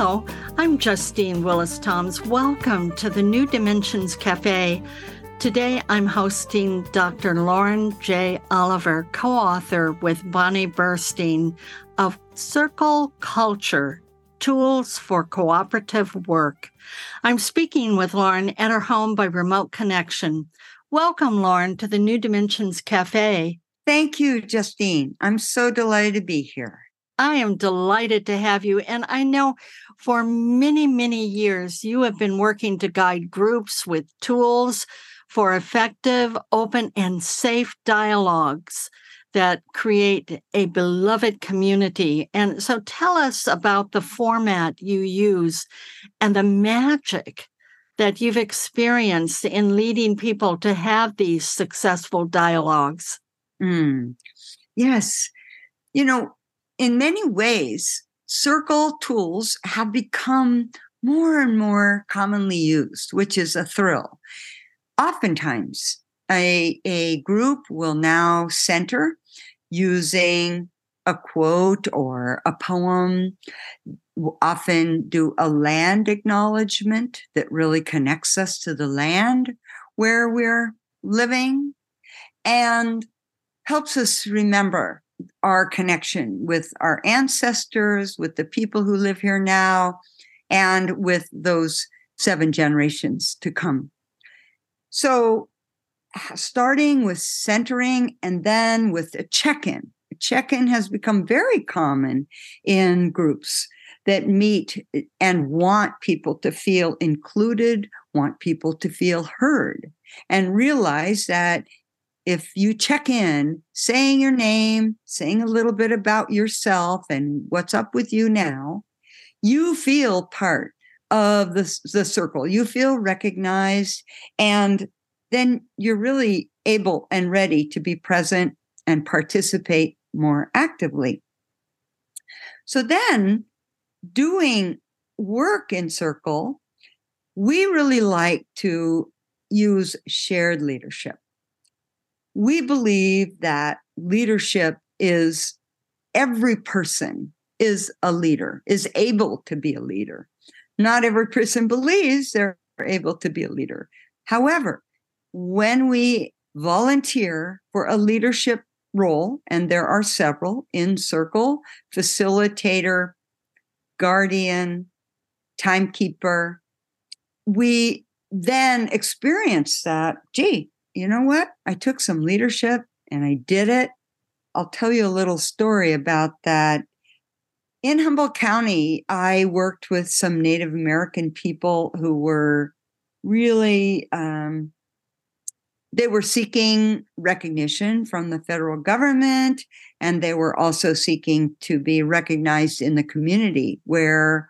Hello, I'm Justine Willis Toms. Welcome to the New Dimensions Cafe. Today I'm hosting Dr. Lauren J. Oliver, co author with Bonnie Burstein of Circle Culture Tools for Cooperative Work. I'm speaking with Lauren at her home by remote connection. Welcome, Lauren, to the New Dimensions Cafe. Thank you, Justine. I'm so delighted to be here. I am delighted to have you. And I know for many, many years, you have been working to guide groups with tools for effective, open, and safe dialogues that create a beloved community. And so tell us about the format you use and the magic that you've experienced in leading people to have these successful dialogues. Mm. Yes. You know, in many ways, circle tools have become more and more commonly used, which is a thrill. Oftentimes, a, a group will now center using a quote or a poem, often do a land acknowledgement that really connects us to the land where we're living and helps us remember our connection with our ancestors, with the people who live here now, and with those seven generations to come. So, starting with centering and then with a check in. Check in has become very common in groups that meet eh, and want people to feel included, want people to feel heard, and realize that if you check in, saying your name, saying a little bit about yourself and what's up with you now, you feel part of the, the circle. You feel recognized, and then you're really able and ready to be present and participate more actively. So then, doing work in circle, we really like to use shared leadership we believe that leadership is every person is a leader, is able to be a leader. Not every person believes they're able to be a leader. However, when we volunteer for a leadership role, and there are several in circle facilitator, guardian, timekeeper, we then experience that, gee, you know what? I took some leadership and I did it. I'll tell you a little story about that. In Humboldt County, I worked with some Native American people who were really um, they were seeking recognition from the federal government and they were also seeking to be recognized in the community where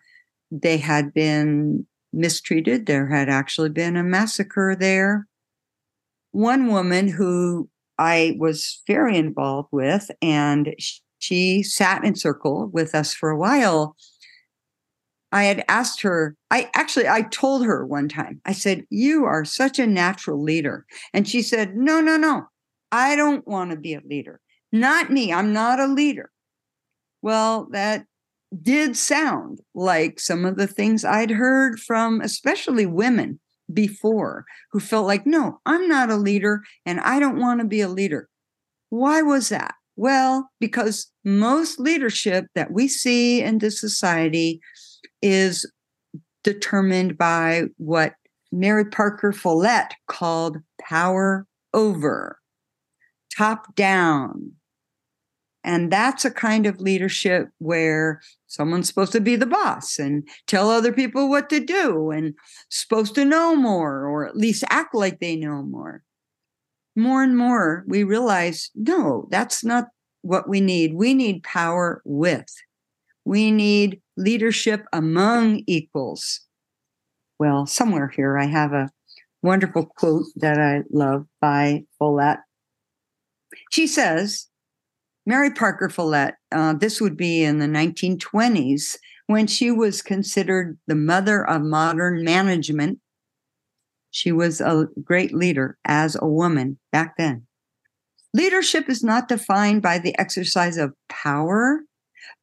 they had been mistreated there had actually been a massacre there one woman who I was very involved with, and she sat in circle with us for a while. I had asked her, I actually I told her one time, I said, You are such a natural leader. And she said, No, no, no. I don't want to be a leader. Not me. I'm not a leader. Well, that did sound like some of the things I'd heard from especially women before who felt like, no, I'm not a leader and I don't want to be a leader. Why was that? Well, because most leadership that we see in the society is determined by what Mary Parker Follett called power over, top down, and that's a kind of leadership where someone's supposed to be the boss and tell other people what to do and supposed to know more or at least act like they know more. More and more, we realize no, that's not what we need. We need power with. We need leadership among equals. Well, somewhere here I have a wonderful quote that I love by Follett. She says, Mary Parker Follett, uh, this would be in the 1920s when she was considered the mother of modern management. She was a great leader as a woman back then. Leadership is not defined by the exercise of power,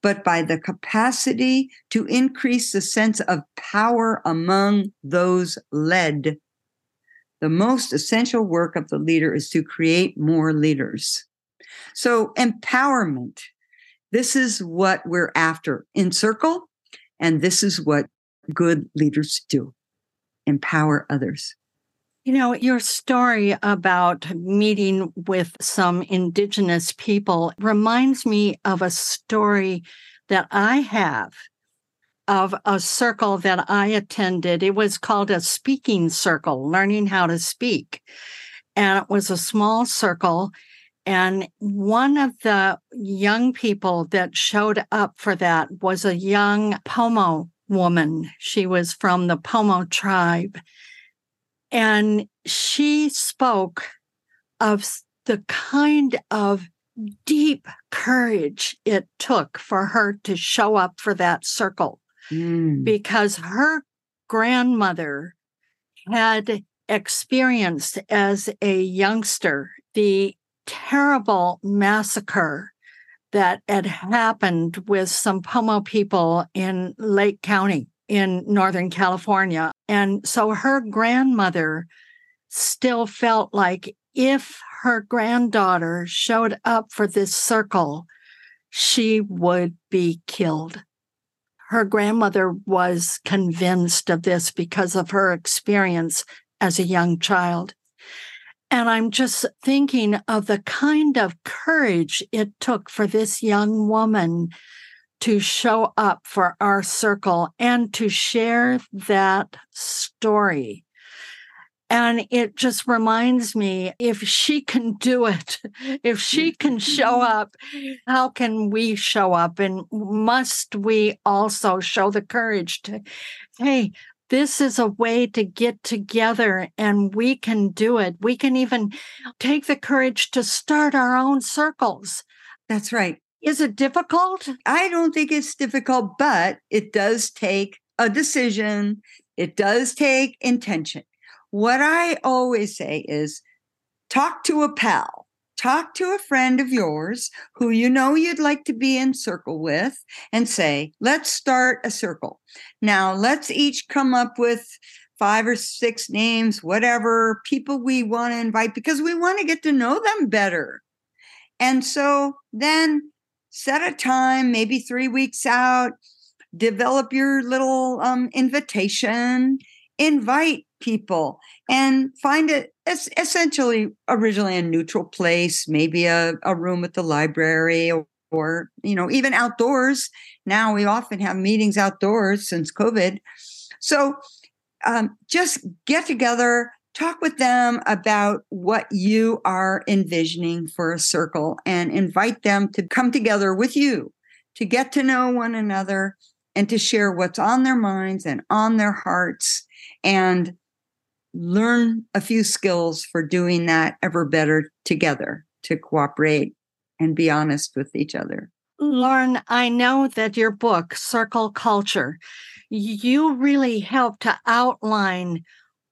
but by the capacity to increase the sense of power among those led. The most essential work of the leader is to create more leaders. So, empowerment. This is what we're after in Circle, and this is what good leaders do empower others. You know, your story about meeting with some Indigenous people reminds me of a story that I have of a circle that I attended. It was called a speaking circle, learning how to speak. And it was a small circle. And one of the young people that showed up for that was a young Pomo woman. She was from the Pomo tribe. And she spoke of the kind of deep courage it took for her to show up for that circle mm. because her grandmother had experienced as a youngster the terrible massacre that had happened with some Pomo people in Lake County in Northern California. And so her grandmother still felt like if her granddaughter showed up for this circle, she would be killed. Her grandmother was convinced of this because of her experience as a young child. And I'm just thinking of the kind of courage it took for this young woman to show up for our circle and to share that story. And it just reminds me if she can do it, if she can show up, how can we show up? And must we also show the courage to, hey, this is a way to get together and we can do it. We can even take the courage to start our own circles. That's right. Is it difficult? I don't think it's difficult, but it does take a decision. It does take intention. What I always say is talk to a pal talk to a friend of yours who you know you'd like to be in circle with and say, let's start a circle. Now, let's each come up with five or six names, whatever people we want to invite because we want to get to know them better. And so then set a time, maybe three weeks out, develop your little um, invitation, invite people and find it essentially originally a neutral place, maybe a, a room at the library or, or, you know, even outdoors. Now we often have meetings outdoors since COVID. So um, just get together, talk with them about what you are envisioning for a circle and invite them to come together with you to get to know one another and to share what's on their minds and on their hearts and learn a few skills for doing that ever better together to cooperate and be honest with each other. Lauren, I know that your book, Circle Culture, you really help to outline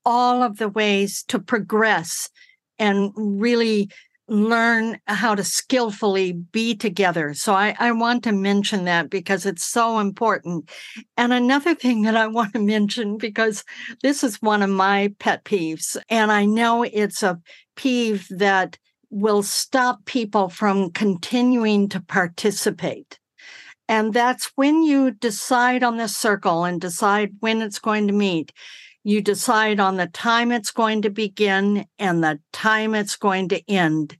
all of the ways to progress and really learn how to skillfully be together. So I, I want to mention that because it's so important. And another thing that I want to mention, because this is one of my pet peeves, and I know it's a peeve that will stop people from continuing to participate. And that's when you decide on the circle and decide when it's going to meet. You decide on the time it's going to begin and the time it's going to end.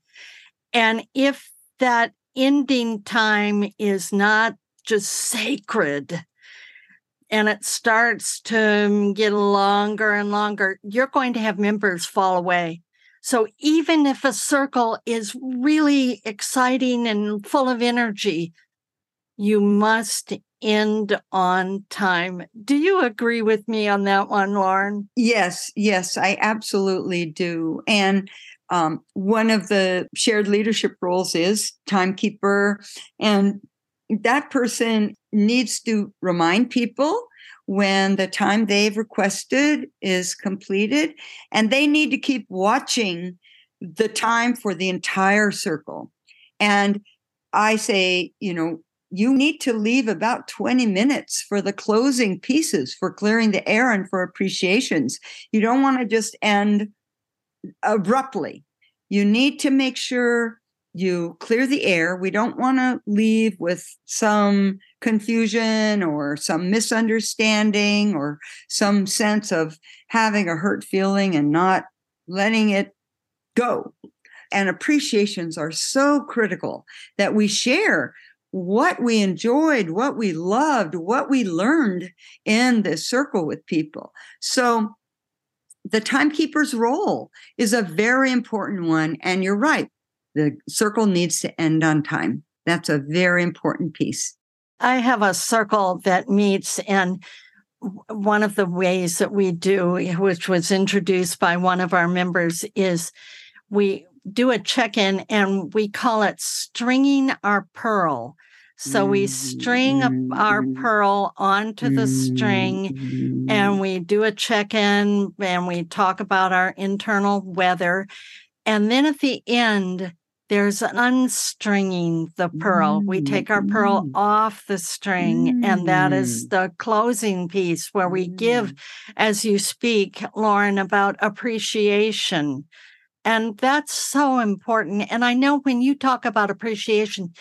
And if that ending time is not just sacred and it starts to get longer and longer, you're going to have members fall away. So even if a circle is really exciting and full of energy, you must end on time. Do you agree with me on that one, Lauren? Yes, yes, I absolutely do. And um, one of the shared leadership roles is timekeeper. And that person needs to remind people when the time they've requested is completed, and they need to keep watching the time for the entire circle. And I say, you know, you need to leave about 20 minutes for the closing pieces, for clearing the air and for appreciations. You don't want to just end abruptly. You need to make sure you clear the air. We don't want to leave with some confusion or some misunderstanding or some sense of having a hurt feeling and not letting it go. And appreciations are so critical that we share what we enjoyed, what we loved, what we learned in this circle with people. So the timekeeper's role is a very important one. And you're right, the circle needs to end on time. That's a very important piece. I have a circle that meets, and one of the ways that we do, which was introduced by one of our members, is we do a check in and we call it stringing our pearl. So we string our Mm-hmm. pearl onto the string and we do a check in and we talk about our internal weather. And then at the end, there's unstringing the pearl. We take our pearl Mm. off the string, and that is the closing piece where we give, as you speak, Lauren, about appreciation. And that's so important. And I know when you talk about appreciation,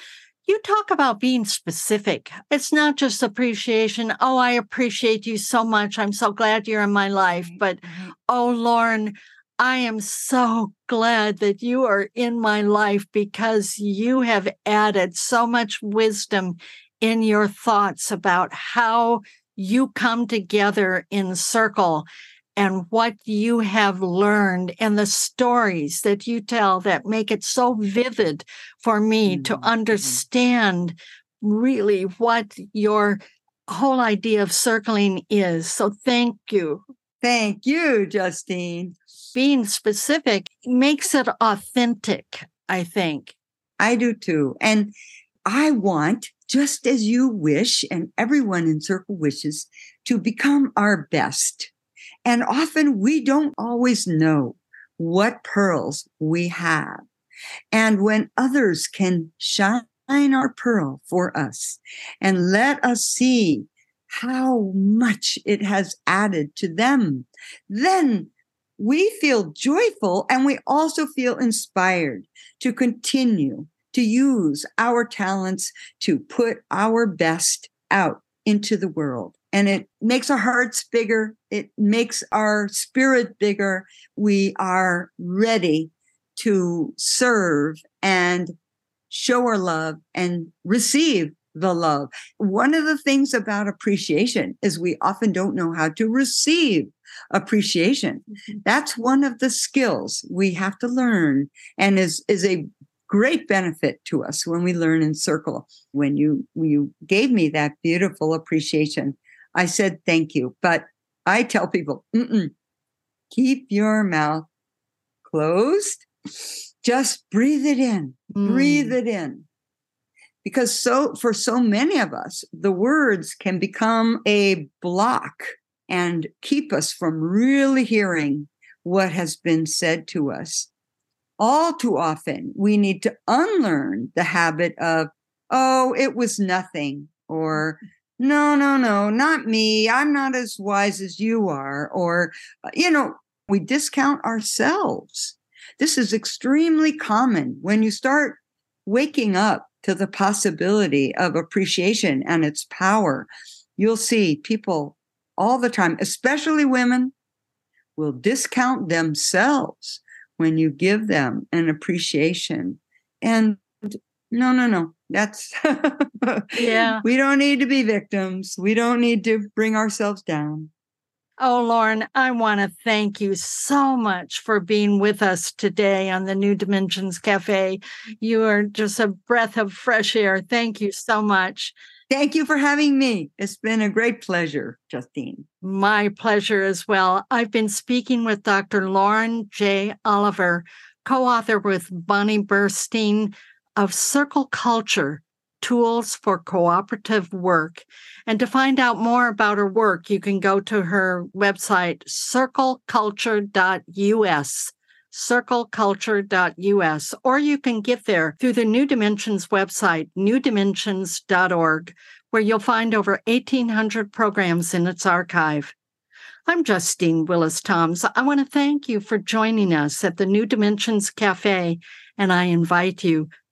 you talk about being specific. It's not just appreciation. Oh, I appreciate you so much. I'm so glad you're in my life. But mm-hmm. oh, Lauren, I am so glad that you are in my life because you have added so much wisdom in your thoughts about how you come together in circle and what you have learned and the stories that you tell that make it so vivid for me to Mhm. understand really what your whole idea of circling is. So thank you. Thank you, Justine. Being specific makes it authentic, I think. I do too. And I want, just as you wish, and everyone in Circle wishes, to become our best. And often we don't always know what pearls we have. And when others can shine our pearl for us and let us see how much it has added to them, then we feel joyful and we also feel inspired to continue to use our talents to put our best out into the world. And it makes our hearts bigger. It makes our spirit bigger. We are ready to serve and show our love and receive the love. One of the things about appreciation is we often don't know how to receive appreciation. Mm-hmm. That's one of the skills we have to learn and is, is a great benefit to us when we learn in circle. When you, when you gave me that beautiful appreciation, I said thank you. But I tell people, Mm-mm, keep your mouth closed. Just breathe it in, breathe Mm. it in. Because so for so many of us, the words can become a block and keep us from really hearing what has been said to us. All too often, we need to unlearn the habit of, oh, it was nothing, or no, no, no, not me. I'm not as wise as you are. Or, uh, you know, we discount ourselves. This is extremely common when you start waking up to the possibility of appreciation and its power. You'll see people all the time, especially women, will discount themselves when you give them an appreciation. And no, no, no. That's Yeah. We don't need to be victims. We don't need to bring ourselves down. Oh, Lauren, I want to thank you so much for being with us today on the New Dimensions Cafe. You are just a breath of fresh air. Thank you so much. Thank you for having me. It's been a great pleasure, Justine. My pleasure as well. I've been speaking with Dr. Lauren J. Oliver, co author with Bonnie Burstein of Circle Culture Tools for Cooperative Work. And to find out more about her work, you can go to her website, circleculture.us circleculture.us, or you can get there through the New Dimensions website, newdimensions.org, where you'll find over 1,800 programs in its archive. I'm Justine Willis Toms. I want to thank you for joining us at the New Dimensions Cafe, and I invite you,